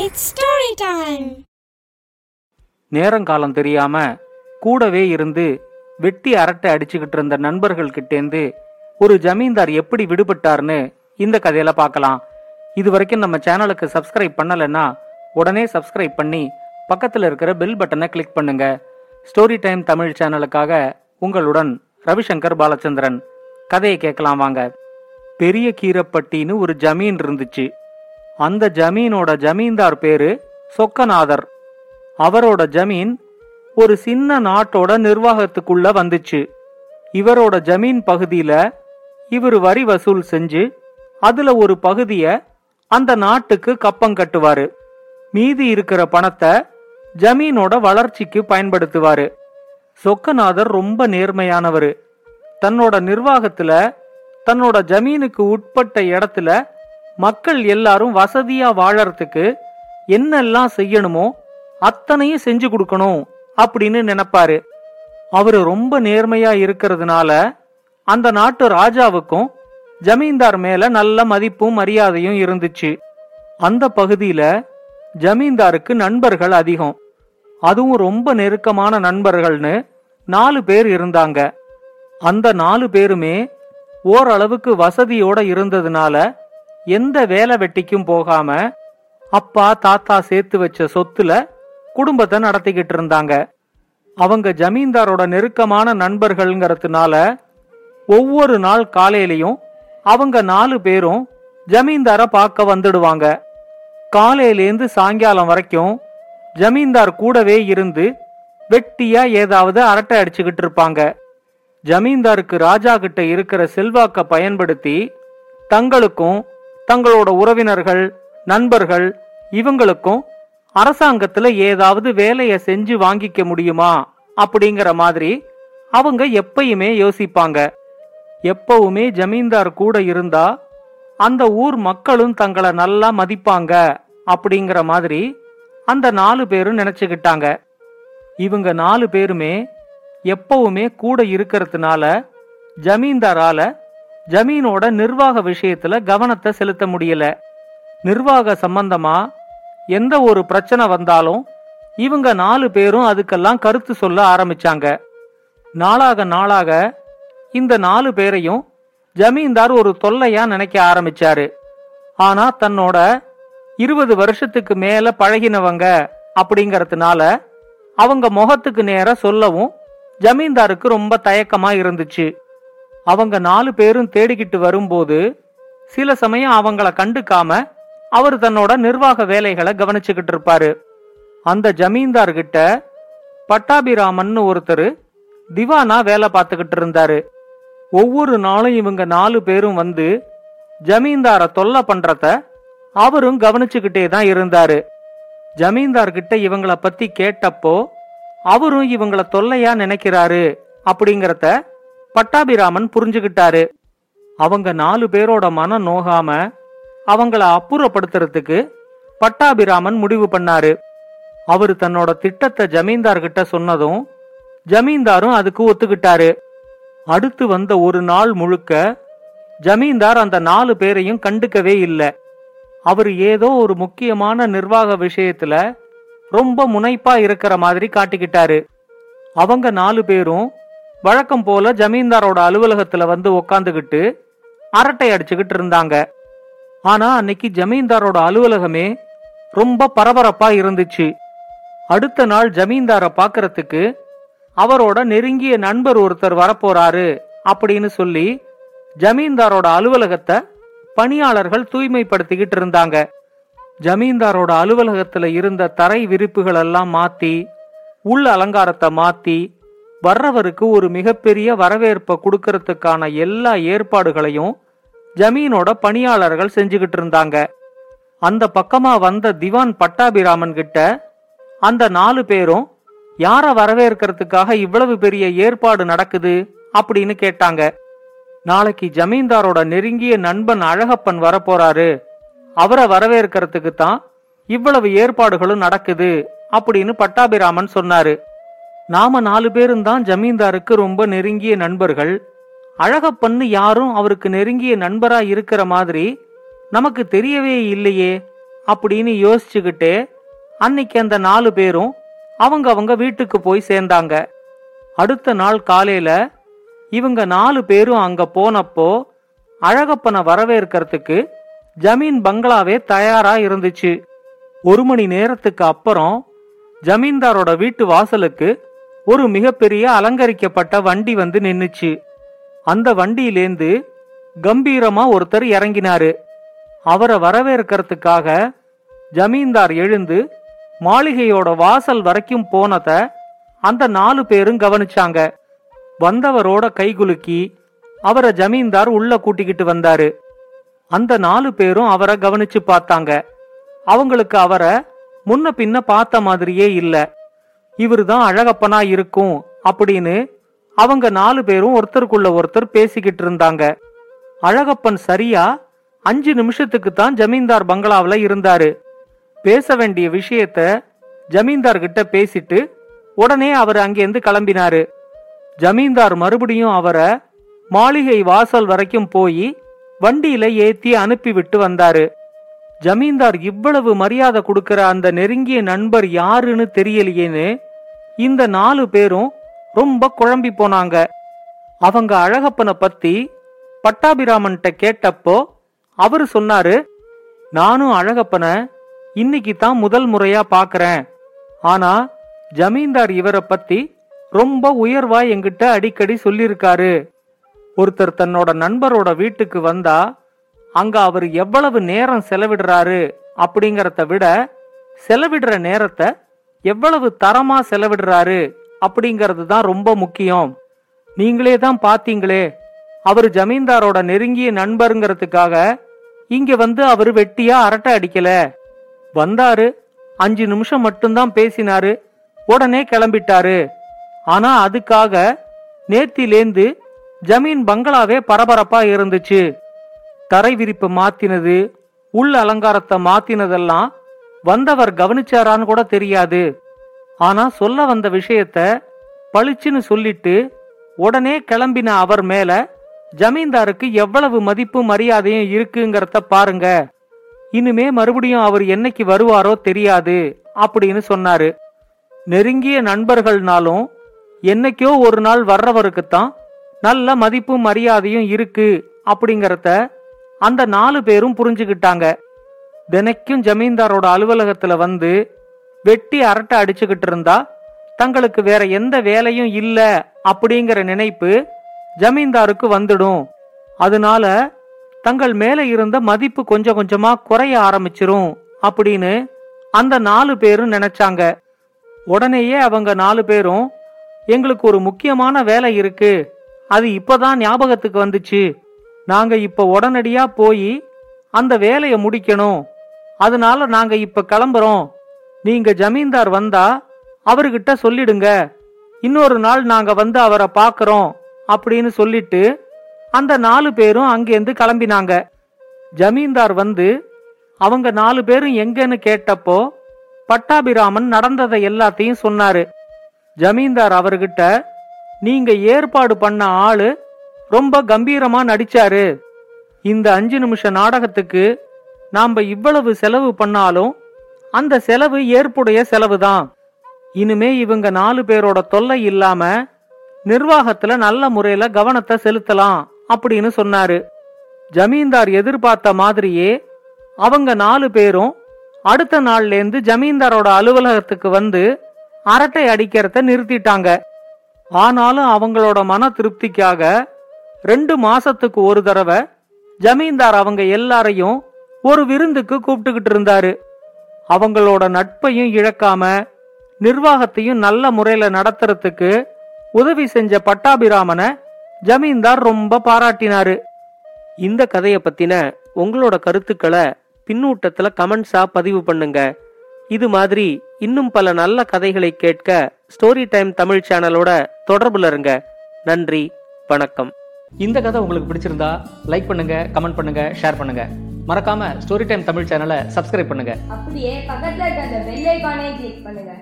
It's story time நேரங்காலம் தெரியாம கூடவே இருந்து வெட்டி அரட்டை அடிச்சுக்கிட்டு இருந்த நண்பர்கள் கிட்டேந்து ஒரு ஜமீன்தார் எப்படி விடுபட்டார்னு இந்த கதையில பார்க்கலாம். இது வரைக்கும் நம்ம சேனலுக்கு சப்ஸ்கிரைப் பண்ணலைன்னா உடனே சப்ஸ்கிரைப் பண்ணி பக்கத்தில் இருக்கிற பெல் பட்டனை கிளிக் பண்ணுங்க. ஸ்டோரி டைம் தமிழ் சேனலுக்காக உங்களுடன் ரவிசங்கர் பாலச்சந்திரன். கதையை கேட்கலாம் வாங்க. பெரிய கீரப்பட்டின்னு ஒரு ஜமீன் இருந்துச்சு. அந்த ஜமீனோட ஜமீன்தார் பேரு சொக்கநாதர். அவரோட ஜமீன் ஒரு சின்ன நாட்டோட நிர்வாகத்துக்குள்ள வந்துச்சு. இவரோட ஜமீன் பகுதியில இவர் வரி வசூல் செஞ்சு அதுல ஒரு பகுதிய அந்த நாட்டுக்கு கப்பம் கட்டுவாரு. மீதி இருக்கிற பணத்தை ஜமீனோட வளர்ச்சிக்கு பயன்படுத்துவாரு. சொக்கநாதர் ரொம்ப நேர்மையானவர். தன்னோட நிர்வாகத்துல தன்னோட ஜமீனுக்கு உட்பட்ட இடத்துல மக்கள் எல்லாரும் வசதியா வாழறதுக்கு என்னெல்லாம் செய்யணுமோ அத்தனையும் செஞ்சு கொடுக்கணும் அப்படின்னு நினைப்பாரு. அவரு ரொம்ப நேர்மையா இருக்கிறதுனால அந்த நாட்டு ராஜாவுக்கும் ஜமீன்தார் மேல நல்ல மதிப்பும் மரியாதையும் இருந்துச்சு. அந்த பகுதியில ஜமீன்தாருக்கு நண்பர்கள் அதிகம். அதுவும் ரொம்ப நெருக்கமான நண்பர்கள்னு நாலு பேர் இருந்தாங்க. அந்த நாலு பேருமே ஓரளவுக்கு வசதியோட இருந்ததுனால எந்த வேலை வெட்டிக்கும் போகாம அப்பா தாத்தா சேர்த்து வச்ச சொத்துல குடும்பத்தை நடத்திக்கிட்டு இருந்தாங்க. அவங்க ஜமீன்தாரோட நெருக்கமான நண்பர்கள்ங்கிறதுனால ஒவ்வொரு நாள் காலையிலையும் அவங்க நாலு பேரும் ஜமீன்தார பார்க்க வந்துடுவாங்க. காலையிலேந்து சாயங்காலம் வரைக்கும் ஜமீன்தார் கூடவே இருந்து வெட்டியா ஏதாவது அரட்டை அடிச்சுக்கிட்டு இருப்பாங்க. ஜமீன்தாருக்கு ராஜா கிட்ட இருக்கிற செல்வாக்க பயன்படுத்தி தங்களுக்கும் தங்களோட உறவினர்கள் நண்பர்கள் இவங்களுக்கும் அரசாங்கத்துல ஏதாவது வேலையை செஞ்சு வாங்கிக்க முடியுமா? அப்படிங்கிற மாதிரி அவங்க எப்பயுமே யோசிப்பாங்க. எப்பவுமே ஜமீன்தார் கூட இருந்தா அந்த ஊர் மக்களும் தங்களை நல்லா மதிப்பாங்க அப்படிங்கிற மாதிரி அந்த நாலு பேரும் நினைச்சுக்கிட்டாங்க. இவங்க நாலு பேருமே எப்பவுமே கூட இருக்கிறதுனால ஜமீன்தாரால ஜமீனோட நிர்வாக விஷயத்துல கவனத்தை செலுத்த முடியல. நிர்வாக சம்பந்தமா எந்த ஒரு பிரச்சனை வந்தாலும் இவங்க நாலு பேரும் அதுக்கெல்லாம் கருத்து சொல்ல ஆரம்பிச்சாங்க. நாளாக நாளாக இந்த நாலு பேரையும் ஜமீன்தார் ஒரு தொல்லையா நினைக்க ஆரம்பிச்சாரு. ஆனா தன்னோட இருபது வருஷத்துக்கு மேல பழகினவங்க அப்படிங்கறதுனால அவங்க முகத்துக்கு நேர சொல்லவும் ஜமீன்தாருக்கு ரொம்ப தயக்கமா இருந்துச்சு. அவங்க நாலு பேரும் தேடிக்கிட்டு வரும்போது சில சமயம் அவங்கள கண்டுக்காம அவர் தன்னோட நிர்வாக வேலைகளை கவனிச்சுக்கிட்டு இருப்பாரு. அந்த ஜமீன்தார்கிட்ட பட்டாபிராமன் ஒருத்தர் திவானா வேலை பார்த்துக்கிட்டு இருந்தாரு. ஒவ்வொரு நாளும் இவங்க நாலு பேரும் வந்து ஜமீன்தார தொல்லை பண்றத அவரும் கவனிச்சுக்கிட்டே தான் இருந்தாரு. ஜமீன்தார்கிட்ட இவங்கள பத்தி கேட்டப்போ அவரும் இவங்கள தொல்லையா நினைக்கிறாரு அப்படிங்கறத பட்டாபிராமன் புரிஞ்சுகிட்டாரு. அவங்க நாலு பேரோட மனம் நோகாம அவங்கள அப்புறப்படுத்துறதுக்கு பட்டாபிராமன் முடிவு பண்ணாரு. அவரு தன்னோட திட்டத்தை ஜமீன்தார்கிட்ட சொன்னதும் ஜமீன்தாரும் அதுக்கு ஒத்துக்கிட்டாரு. அடுத்து வந்த ஒரு நாள் முழுக்க ஜமீன்தார் அந்த நாலு பேரையும் கண்டுக்கவே இல்லை. அவர் ஏதோ ஒரு முக்கியமான நிர்வாக விஷயத்துல ரொம்ப முனைப்பா இருக்கிற மாதிரி காட்டிக்கிட்டாரு. அவங்க நாலு பேரும் வழக்கம் போல ஜமீன்தாரோட அலுவலகத்துல வந்து உக்காந்துகிட்டு அரட்டை அடிச்சுக்கிட்டு இருந்தாங்க. ஆனா அன்னைக்கு ஜமீன்தாரோட அலுவலகமே ரொம்ப பரபரப்பா இருந்துச்சு. அடுத்த நாள் ஜமீன்தார பாக்குறதுக்கு அவரோட நெருங்கிய நண்பர் ஒருத்தர் வரப்போறாரு அப்படின்னு சொல்லி ஜமீன்தாரோட அலுவலகத்தை பணியாளர்கள் தூய்மைப்படுத்திக்கிட்டு இருந்தாங்க. ஜமீன்தாரோட அலுவலகத்துல இருந்த தரை விரிப்புகள் எல்லாம் மாத்தி உள் அலங்காரத்தை மாத்தி வர்றவருக்கு ஒரு மிகப்பெரிய வரவேற்பை கொடுக்கறதுக்கான எல்லா ஏற்பாடுகளையும் ஜமீனோட பணியாளர்கள் செஞ்சுக்கிட்டு இருந்தாங்க. அந்த பக்கமா வந்த திவான் பட்டாபிராமன் கிட்ட அந்த நாலு பேரும் யார வரவேற்கிறதுக்காக இவ்வளவு பெரிய ஏற்பாடு நடக்குது? அப்படின்னு கேட்டாங்க. நாளைக்கு ஜமீன்தாரோட நெருங்கிய நண்பன் அழகப்பன் வரப்போறாரு. அவரை வரவேற்கிறதுக்கு தான் இவ்வளவு ஏற்பாடுகளும் நடக்குது அப்படின்னு பட்டாபிராமன் சொன்னாரு. நாம நாலு பேரும் தான் ஜமீன்தாருக்கு ரொம்ப நெருங்கிய நண்பர்கள். அழகப்பன்னு யாரும் அவருக்கு நெருங்கிய நண்பரா இருக்கிற மாதிரி நமக்கு தெரியவே இல்லையே அப்படின்னு யோசிச்சுக்கிட்டே அன்னைக்கு அந்த நாலு பேரும் அவங்க அவங்க வீட்டுக்கு போய் சேர்ந்தாங்க. அடுத்த நாள் காலையில இவங்க நாலு பேரும் அங்க போனப்போ அழகப்பனை வரவேற்கிறதுக்கு ஜமீன் பங்களாவே தயாரா இருந்துச்சு. ஒரு மணி நேரத்துக்கு அப்புறம் ஜமீன்தாரோட வீட்டு வாசலுக்கு ஒரு மிகப்பெரிய அலங்கரிக்கப்பட்ட வண்டி வந்து நின்னுச்சு. அந்த வண்டியிலேந்து கம்பீரமா ஒருத்தர் இறங்கினாரு. அவரை வரவேற்கிறதுக்காக ஜமீன்தார் எழுந்து மாளிகையோட வாசல் வரைக்கும் போனத அந்த நாலு பேரும் கவனிச்சாங்க. வந்தவரோட கைகுலுக்கி அவரை ஜமீன்தார் உள்ள கூட்டிக்கிட்டு வந்தாரு. அந்த நாலு பேரும் அவரை கவனிச்சு பார்த்தாங்க. அவங்களுக்கு அவரை முன்ன பின்ன பார்த்த மாதிரியே இல்லை. இவருதான் அழகப்பனா இருக்கும் அப்படின்னு அவங்க நாலு பேரும் ஒருத்தருக்குள்ள ஒருத்தர் பேசிக்கிட்டு இருந்தாங்க. அழகப்பன் சரியா அஞ்சு நிமிஷத்துக்கு தான் ஜமீன்தார் பங்களாவில் இருந்தாரு. பேச வேண்டிய விஷயத்த ஜமீன்தார் கிட்ட பேசிட்டு உடனே அவர் அங்கேருந்து கிளம்பினாரு. ஜமீன்தார் மறுபடியும் அவரை மாளிகை வாசல் வரைக்கும் போய் வண்டியில ஏத்தி அனுப்பி விட்டு வந்தாரு. ஜமீன்தார் இவ்வளவு மரியாதை கொடுக்கிற அந்த நெருங்கிய நண்பர் யாருன்னு தெரியலையேன்னு இந்த நாலு பேரும் ரொம்ப குழம்பி போனாங்க. அவங்க அழகப்பனை பத்தி பட்டாபிராமன்கிட்ட கேட்டப்போ அவரு சொன்னாரு நானும் அழகப்பனை இன்னைக்கு தான் முதல் முறையா பாக்குறேன். ஆனா ஜமீன்தார் இவரை பத்தி ரொம்ப உயர்வா எங்கிட்ட அடிக்கடி சொல்லியிருக்காரு. ஒருத்தர் தன்னோட நண்பரோட வீட்டுக்கு வந்தா அங்க அவர் எவ்வளவு நேரம் செலவிடுறாரு அப்படிங்கறத விட செலவிடுற நேரத்தை எவ்வளவு தரமா செலவிடுறாரு அப்படிங்கிறது தான் ரொம்ப முக்கியம். நீங்களே தான் பாத்தீங்களே அவர் ஜமீன்தாரோட நெருங்கிய நண்பருங்கிறதுக்காக இங்க வந்து அவர் வெட்டியா அரட்டை அடிக்கல. வந்தாரு அஞ்சு நிமிஷம் மட்டும்தான் பேசினாரு உடனே கிளம்பிட்டாரு. ஆனா அதுக்காக நேத்திலேந்து ஜமீன் பங்களாவே பரபரப்பா இருந்துச்சு. தரை விரிப்பு மாத்தினது உள் அலங்காரத்தை மாத்தினதெல்லாம் வந்தவர் கவனிச்சாரான்னு கூட தெரியாது. ஆனா சொல்ல வந்த விஷயத்த பளிச்சுன்னு சொல்லிட்டு உடனே கிளம்பின அவர் மேல ஜமீன்தாருக்கு எவ்வளவு மதிப்பு மரியாதையும் இருக்குங்கிறத பாருங்க. இனிமே மறுபடியும் அவர் என்னைக்கு வருவாரோ தெரியாது அப்படின்னு சொன்னாரு. நெருங்கிய நண்பர்கள்னாலும் என்னைக்கோ ஒரு நாள் வர்றவருக்குத்தான் நல்ல மதிப்பும் மரியாதையும் இருக்கு அப்படிங்கறத அந்த நாலு பேரும் புரிஞ்சுக்கிட்டாங்க. தினைக்கும் ஜமீன்தாரோட அலுவலகத்துல வந்து வெட்டி அரட்டை அடிச்சுக்கிட்டு இருந்தா தங்களுக்கு வேற எந்த வேலையும் இல்ல அப்படிங்கிற நினைப்பு ஜமீன்தாருக்கு வந்துடும். அதனால தங்கள் மேல இருந்த மதிப்பு கொஞ்சம் கொஞ்சமா குறைய ஆரம்பிச்சிரும் அப்படின்னு அந்த நாலு பேரும் நினைச்சாங்க. உடனேயே அவங்க நாலு பேரும் எங்களுக்கு ஒரு முக்கியமான வேலை இருக்கு. அது இப்பதான் ஞாபகத்துக்கு வந்துச்சு. நாங்க இப்ப உடனடியா போய் அந்த வேலையை முடிக்கணும். அதனால நாங்க இப்ப கிளம்புறோம். நீங்க ஜமீன்தார் வந்தா அவர்கிட்ட சொல்லிடுங்க. இன்னொரு நாள் நாங்க வந்து அவரை பாக்குறோம் அப்படின்னு சொல்லிட்டு அந்த நாலு பேரும் அங்கேருந்து கிளம்பினாங்க. ஜமீன்தார் வந்து அவங்க நாலு பேரும் எங்கன்னு கேட்டப்போ பட்டாபிராமன் நடந்ததை எல்லாத்தையும் சொன்னாரு. ஜமீன்தார் அவர்கிட்ட நீங்க ஏற்பாடு பண்ண ஆளு ரொம்ப கம்பீரமா நடிச்சாரு. இந்த அஞ்சு நிமிஷ நாடகத்துக்கு நாம இவ்வளவு செலவு பண்ணாலும் அந்த செலவு ஏற்புடைய செலவுதான். இனிமே இவங்க நாலு பேரோட தொல்லை இல்லாம நிர்வாகத்துல நல்ல முறையில கவனத்தை செலுத்தலாம் அப்படின்னு சொன்னாரு. ஜமீன்தார் எதிர்பார்த்த மாதிரியே அவங்க நாலு பேரும் அடுத்த நாள்லேருந்து ஜமீன்தாரோட அலுவலகத்துக்கு வந்து அரட்டை அடிக்கிறத நிறுத்திட்டாங்க. ஆனாலும் அவங்களோட மன திருப்திக்காக ரெண்டு மாசத்துக்கு ஒரு தடவை ஜமீன்தார் அவங்க எல்லாரையும் ஒரு விருந்துக்கு கூப்பிட்டுக்கிட்டு இருந்தாரு. அவங்களோட நட்பையும் இழக்காம நிர்வாகத்தையும் நல்ல முறையில நடத்துறதுக்கு உதவி செஞ்ச பட்டாபிராமனை ஜமீன்தார் ரொம்ப பாராட்டினாரு. இந்த கதையை பத்தின உங்களோட கருத்துக்களை பின்னூட்டத்துல கமெண்ட்ஸா பதிவு பண்ணுங்க. இது மாதிரி இன்னும் பல நல்ல கதைகளை கேட்க ஸ்டோரி டைம் தமிழ் சேனலோட தொடர்புல இருங்க. நன்றி வணக்கம். இந்த கதை உங்களுக்கு பிடிச்சிருந்தா லைக் பண்ணுங்க கமெண்ட் பண்ணுங்க ஷேர் பண்ணுங்க. மறக்காம ஸ்டோரி டைம் தமிழ் சேனலை சப்ஸ்கிரைப் பண்ணுங்க. அப்படியே பக்கத்துல இருக்க அந்த பெல் ஐகானை கிளிக் பண்ணுங்க.